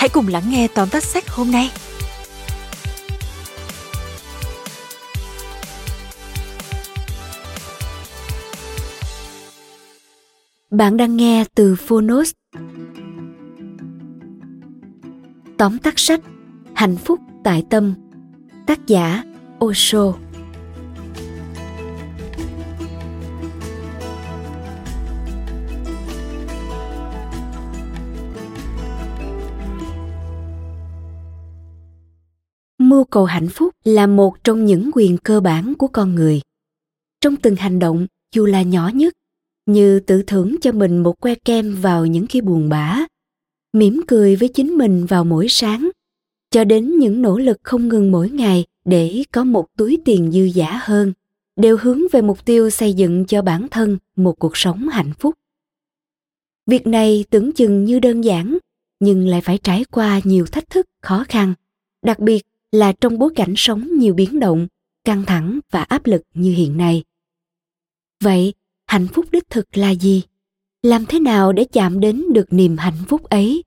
hãy cùng lắng nghe tóm tắt sách hôm nay. Bạn đang nghe từ Phonos. Tóm tắt sách Hạnh phúc tại tâm, Tác giả Osho Mưu cầu hạnh phúc là một trong những quyền cơ bản của con người. Trong từng hành động, dù là nhỏ nhất, như tự thưởng cho mình một que kem vào những khi buồn bã, mỉm cười với chính mình vào mỗi sáng, cho đến những nỗ lực không ngừng mỗi ngày để có một túi tiền dư giả hơn, đều hướng về mục tiêu xây dựng cho bản thân một cuộc sống hạnh phúc. Việc này tưởng chừng như đơn giản, nhưng lại phải trải qua nhiều thách thức khó khăn, đặc biệt là trong bối cảnh sống nhiều biến động, căng thẳng và áp lực như hiện nay. Vậy, hạnh phúc đích thực là gì? Làm thế nào để chạm đến được niềm hạnh phúc ấy?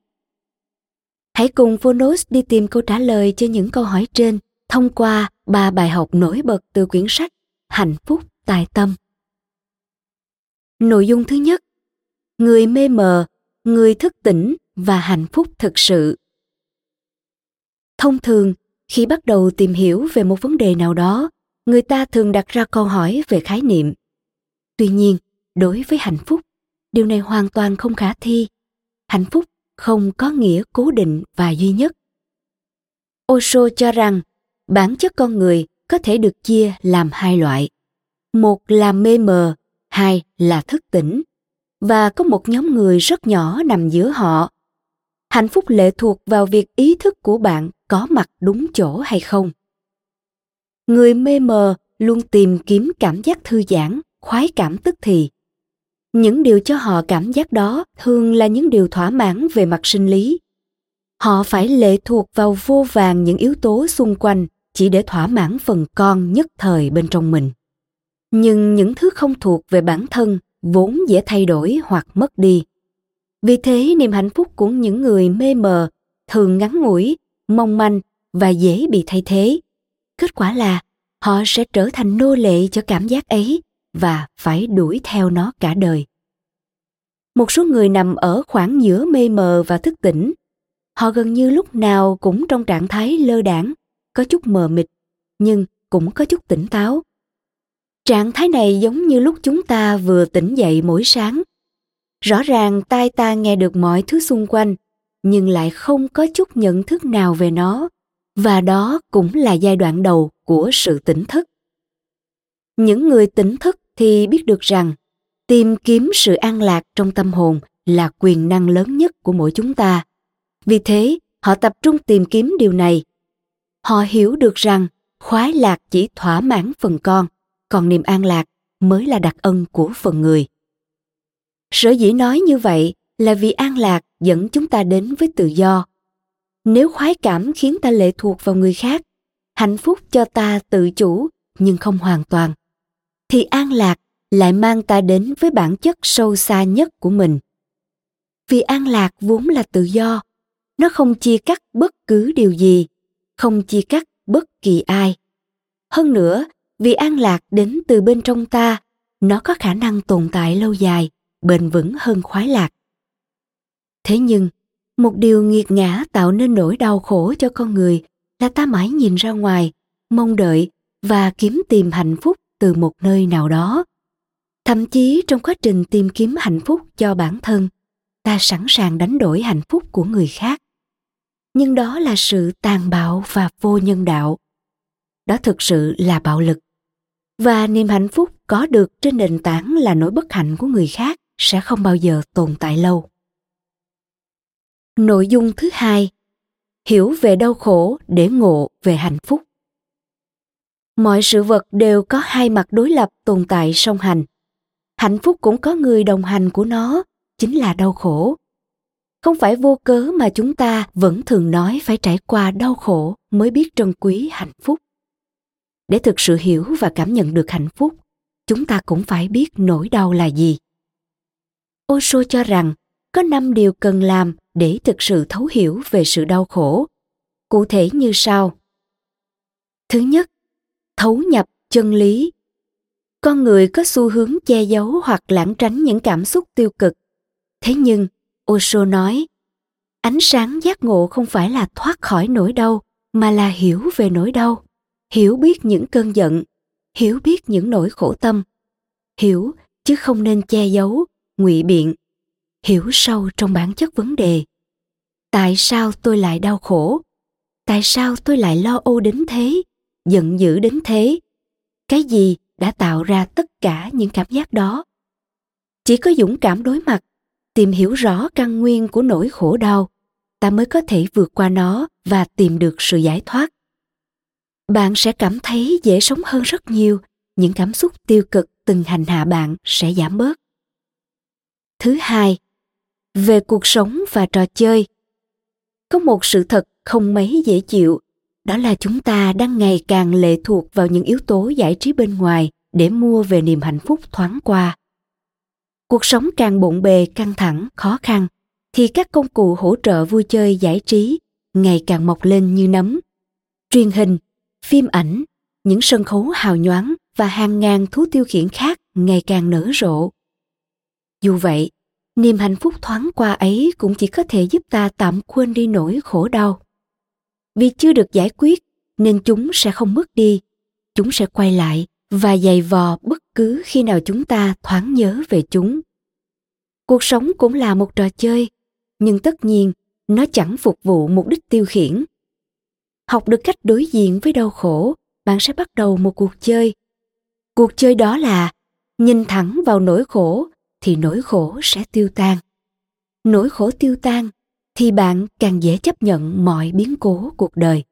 Hãy cùng Phonos đi tìm câu trả lời cho những câu hỏi trên thông qua ba bài học nổi bật từ quyển sách Hạnh phúc tại tâm. Nội dung thứ nhất, người mê mờ, người thức tỉnh và hạnh phúc thực sự. Thông thường, khi bắt đầu tìm hiểu về một vấn đề nào đó, người ta thường đặt ra câu hỏi về khái niệm. Tuy nhiên, đối với hạnh phúc, điều này hoàn toàn không khả thi. Hạnh phúc không có nghĩa cố định và duy nhất. Osho cho rằng, bản chất con người có thể được chia làm hai loại. Một là mê mờ, hai là thức tỉnh. Và có một nhóm người rất nhỏ nằm giữa họ. Hạnh phúc lệ thuộc vào việc ý thức của bạn có mặt đúng chỗ hay không? Người mê mờ luôn tìm kiếm cảm giác thư giãn, khoái cảm tức thì. Những điều cho họ cảm giác đó thường là những điều thỏa mãn về mặt sinh lý. Họ phải lệ thuộc vào vô vàng những yếu tố xung quanh chỉ để thỏa mãn phần con nhất thời bên trong mình. Nhưng những thứ không thuộc về bản thân vốn dễ thay đổi hoặc mất đi. Vì thế niềm hạnh phúc của những người mê mờ thường ngắn ngủi mong manh và dễ bị thay thế. Kết quả là, họ sẽ trở thành nô lệ cho cảm giác ấy và phải đuổi theo nó cả đời. Một số người nằm ở khoảng giữa mê mờ và thức tỉnh. Họ gần như lúc nào cũng trong trạng thái lơ đảng, có chút mờ mịt, nhưng cũng có chút tỉnh táo. Trạng thái này giống như lúc chúng ta vừa tỉnh dậy mỗi sáng. Rõ ràng tai ta nghe được mọi thứ xung quanh nhưng lại không có chút nhận thức nào về nó, và đó cũng là giai đoạn đầu của sự tỉnh thức. Những người tỉnh thức thì biết được rằng, tìm kiếm sự an lạc trong tâm hồn là quyền năng lớn nhất của mỗi chúng ta. Vì thế, họ tập trung tìm kiếm điều này. Họ hiểu được rằng khoái lạc chỉ thỏa mãn phần con, còn niềm an lạc mới là đặc ân của phần người. Sở dĩ nói như vậy là vì an lạc dẫn chúng ta đến với tự do. Nếu khoái cảm khiến ta lệ thuộc vào người khác, hạnh phúc cho ta tự chủ nhưng không hoàn toàn, thì an lạc lại mang ta đến với bản chất sâu xa nhất của mình. Vì an lạc vốn là tự do, nó không chia cắt bất cứ điều gì, không chia cắt bất kỳ ai. Hơn nữa, vì an lạc đến từ bên trong ta, nó có khả năng tồn tại lâu dài, bền vững hơn khoái lạc thế nhưng, một điều nghiệt ngã tạo nên nỗi đau khổ cho con người là ta mãi nhìn ra ngoài, mong đợi và kiếm tìm hạnh phúc từ một nơi nào đó. Thậm chí trong quá trình tìm kiếm hạnh phúc cho bản thân, ta sẵn sàng đánh đổi hạnh phúc của người khác. Nhưng đó là sự tàn bạo và vô nhân đạo. Đó thực sự là bạo lực. Và niềm hạnh phúc có được trên nền tảng là nỗi bất hạnh của người khác sẽ không bao giờ tồn tại lâu nội dung thứ hai, hiểu về đau khổ để ngộ về hạnh phúc. Mọi sự vật đều có hai mặt đối lập tồn tại song hành. Hạnh phúc cũng có người đồng hành của nó, chính là đau khổ. Không phải vô cớ mà chúng ta vẫn thường nói phải trải qua đau khổ mới biết trân quý hạnh phúc. Để thực sự hiểu và cảm nhận được hạnh phúc, chúng ta cũng phải biết nỗi đau là gì. Osho cho rằng có năm điều cần làm để thực sự thấu hiểu về sự đau khổ. Cụ thể như sau. Thứ nhất, thấu nhập chân lý. Con người có xu hướng che giấu hoặc lãng tránh những cảm xúc tiêu cực. Thế nhưng, osho nói, ánh sáng giác ngộ không phải là thoát khỏi nỗi đau, mà là hiểu về nỗi đau, hiểu biết những cơn giận, hiểu biết những nỗi khổ tâm. Hiểu chứ không nên che giấu, ngụy biện hiểu sâu trong bản chất vấn đề. Tại sao tôi lại đau khổ? Tại sao tôi lại lo âu đến thế, giận dữ đến thế? Cái gì đã tạo ra tất cả những cảm giác đó? Chỉ có dũng cảm đối mặt, tìm hiểu rõ căn nguyên của nỗi khổ đau, ta mới có thể vượt qua nó và tìm được sự giải thoát. Bạn sẽ cảm thấy dễ sống hơn rất nhiều, những cảm xúc tiêu cực từng hành hạ bạn sẽ giảm bớt. Thứ hai về cuộc sống và trò chơi. Có một sự thật không mấy dễ chịu, đó là chúng ta đang ngày càng lệ thuộc vào những yếu tố giải trí bên ngoài để mua về niềm hạnh phúc thoáng qua. Cuộc sống càng bộn bề, căng thẳng, khó khăn, thì các công cụ hỗ trợ vui chơi giải trí ngày càng mọc lên như nấm. Truyền hình, phim ảnh, những sân khấu hào nhoáng và hàng ngàn thú tiêu khiển khác ngày càng nở rộ. Dù vậy niềm hạnh phúc thoáng qua ấy cũng chỉ có thể giúp ta tạm quên đi nỗi khổ đau. Vì chưa được giải quyết, nên chúng sẽ không mất đi, chúng sẽ quay lại và dày vò bất cứ khi nào chúng ta thoáng nhớ về chúng. Cuộc sống cũng là một trò chơi, nhưng tất nhiên, nó chẳng phục vụ mục đích tiêu khiển. Học được cách đối diện với đau khổ, bạn sẽ bắt đầu một cuộc chơi. Cuộc chơi đó là nhìn thẳng vào nỗi khổ thì nỗi khổ sẽ tiêu tan. Nỗi khổ tiêu tan thì bạn càng dễ chấp nhận mọi biến cố cuộc đời.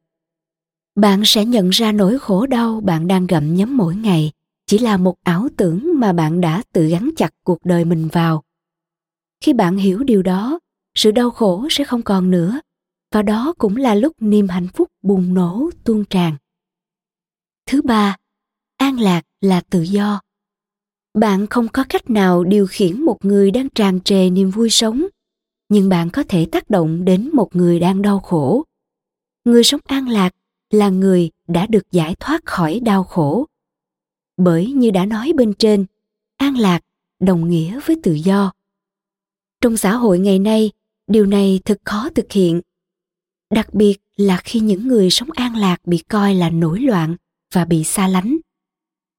Bạn sẽ nhận ra nỗi khổ đau bạn đang gặm nhấm mỗi ngày chỉ là một ảo tưởng mà bạn đã tự gắn chặt cuộc đời mình vào. Khi bạn hiểu điều đó, sự đau khổ sẽ không còn nữa, và đó cũng là lúc niềm hạnh phúc bùng nổ tuôn tràn. Thứ ba, an lạc là tự do bạn không có cách nào điều khiển một người đang tràn trề niềm vui sống, nhưng bạn có thể tác động đến một người đang đau khổ. Người sống an lạc là người đã được giải thoát khỏi đau khổ. Bởi như đã nói bên trên, an lạc đồng nghĩa với tự do. Trong xã hội ngày nay, điều này thật khó thực hiện. Đặc biệt là khi những người sống an lạc bị coi là nổi loạn và bị xa lánh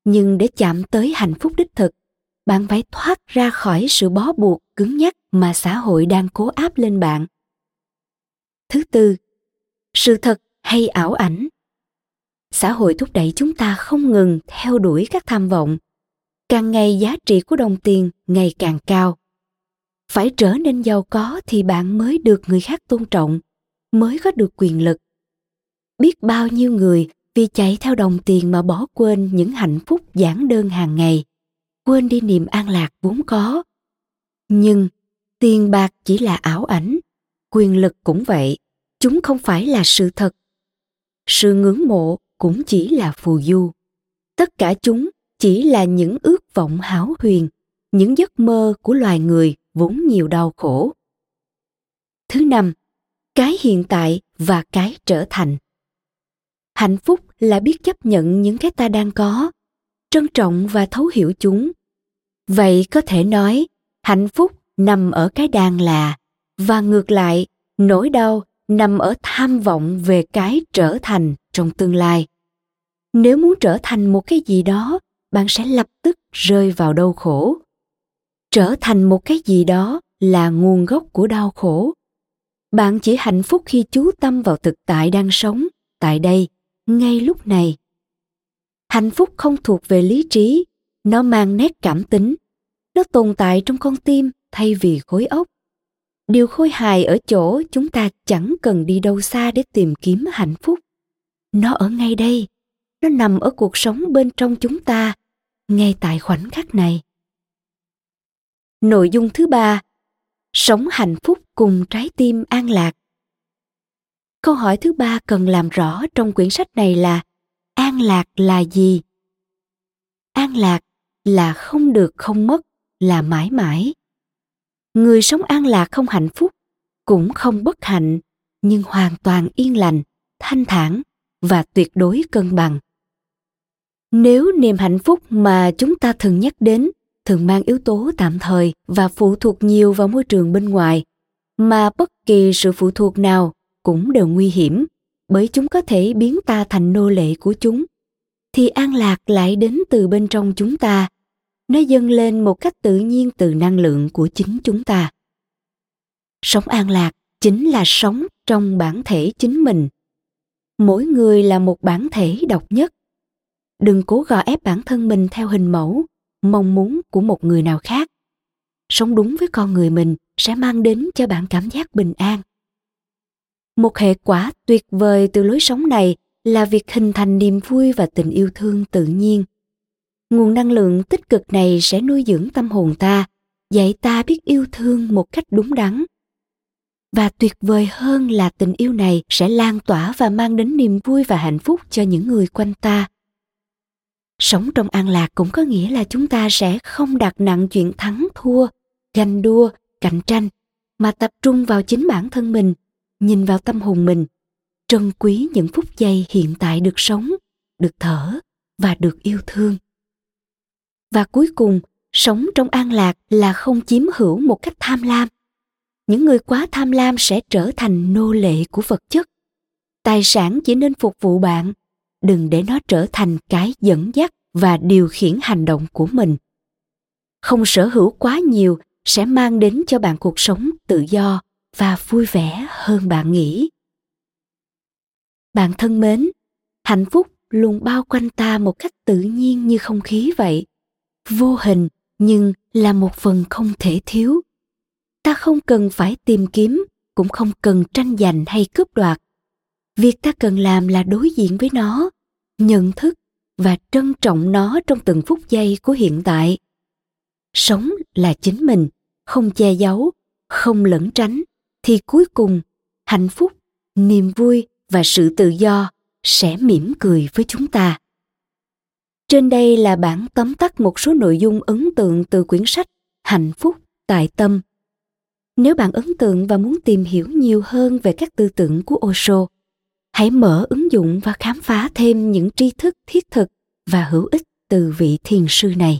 nhưng để chạm tới hạnh phúc đích thực, bạn phải thoát ra khỏi sự bó buộc cứng nhắc mà xã hội đang cố áp lên bạn. Thứ tư, sự thật hay ảo ảnh. Xã hội thúc đẩy chúng ta không ngừng theo đuổi các tham vọng. Càng ngày giá trị của đồng tiền ngày càng cao. Phải trở nên giàu có thì bạn mới được người khác tôn trọng, mới có được quyền lực. Biết bao nhiêu người vì chạy theo đồng tiền mà bỏ quên những hạnh phúc giản đơn hàng ngày. Quên đi niềm an lạc vốn có. Nhưng, tiền bạc chỉ là ảo ảnh. Quyền lực cũng vậy. Chúng không phải là sự thật. Sự ngưỡng mộ cũng chỉ là phù du. Tất cả chúng chỉ là những ước vọng hão huyền, những giấc mơ của loài người vốn nhiều đau khổ. Thứ năm, cái hiện tại và cái trở thành hạnh phúc là biết chấp nhận những cái ta đang có, trân trọng và thấu hiểu chúng. Vậy có thể nói, hạnh phúc nằm ở cái đang là, và ngược lại, nỗi đau nằm ở tham vọng về cái trở thành trong tương lai. Nếu muốn trở thành một cái gì đó, bạn sẽ lập tức rơi vào đau khổ. Trở thành một cái gì đó là nguồn gốc của đau khổ. Bạn chỉ hạnh phúc khi chú tâm vào thực tại đang sống, tại đây ngay lúc này, hạnh phúc không thuộc về lý trí, nó mang nét cảm tính. Nó tồn tại trong con tim thay vì khối óc. Điều khôi hài ở chỗ chúng ta chẳng cần đi đâu xa để tìm kiếm hạnh phúc. Nó ở ngay đây. Nó nằm ở cuộc sống bên trong chúng ta, ngay tại khoảnh khắc này. Nội dung thứ ba, sống hạnh phúc cùng trái tim an lạc câu hỏi thứ ba cần làm rõ trong quyển sách này là, an lạc là gì? An lạc là không được không mất, là mãi mãi. Người sống an lạc không hạnh phúc, cũng không bất hạnh, nhưng hoàn toàn yên lành, thanh thản và tuyệt đối cân bằng. Nếu niềm hạnh phúc mà chúng ta thường nhắc đến thường mang yếu tố tạm thời và phụ thuộc nhiều vào môi trường bên ngoài, mà bất kỳ sự phụ thuộc nào cũng đều nguy hiểm, bởi chúng có thể biến ta thành nô lệ của chúng. Thì an lạc lại đến từ bên trong chúng ta. Nó dâng lên một cách tự nhiên từ năng lượng của chính chúng ta. Sống an lạc chính là sống trong bản thể chính mình. Mỗi người là một bản thể độc nhất. Đừng cố gò ép bản thân mình theo hình mẫu, mong muốn của một người nào khác. Sống đúng với con người mình sẽ mang đến cho bạn cảm giác bình an một hệ quả tuyệt vời từ lối sống này là việc hình thành niềm vui và tình yêu thương tự nhiên. Nguồn năng lượng tích cực này sẽ nuôi dưỡng tâm hồn ta, dạy ta biết yêu thương một cách đúng đắn. Và tuyệt vời hơn là tình yêu này sẽ lan tỏa và mang đến niềm vui và hạnh phúc cho những người quanh ta. Sống trong an lạc cũng có nghĩa là chúng ta sẽ không đặt nặng chuyện thắng thua, ganh đua, cạnh tranh, mà tập trung vào chính bản thân mình nhìn vào tâm hồn mình, trân quý những phút giây hiện tại được sống, được thở và được yêu thương. Và cuối cùng, sống trong an lạc là không chiếm hữu một cách tham lam. Những người quá tham lam sẽ trở thành nô lệ của vật chất. Tài sản chỉ nên phục vụ bạn, đừng để nó trở thành cái dẫn dắt và điều khiển hành động của mình. Không sở hữu quá nhiều sẽ mang đến cho bạn cuộc sống tự do và vui vẻ hơn bạn nghĩ. Bạn thân mến, hạnh phúc luôn bao quanh ta một cách tự nhiên như không khí vậy. Vô hình nhưng là một phần không thể thiếu. Ta không cần phải tìm kiếm, cũng không cần tranh giành hay cướp đoạt. Việc ta cần làm là đối diện với nó, nhận thức và trân trọng nó trong từng phút giây của hiện tại. Sống là chính mình, không che giấu, không lẩn tránh thì cuối cùng, hạnh phúc, niềm vui và sự tự do sẽ mỉm cười với chúng ta. Trên đây là bản tóm tắt một số nội dung ấn tượng từ quyển sách hạnh phúc, tại tâm. Nếu bạn ấn tượng và muốn tìm hiểu nhiều hơn về các tư tưởng của osho, hãy mở ứng dụng và khám phá thêm những tri thức thiết thực và hữu ích từ vị thiền sư này.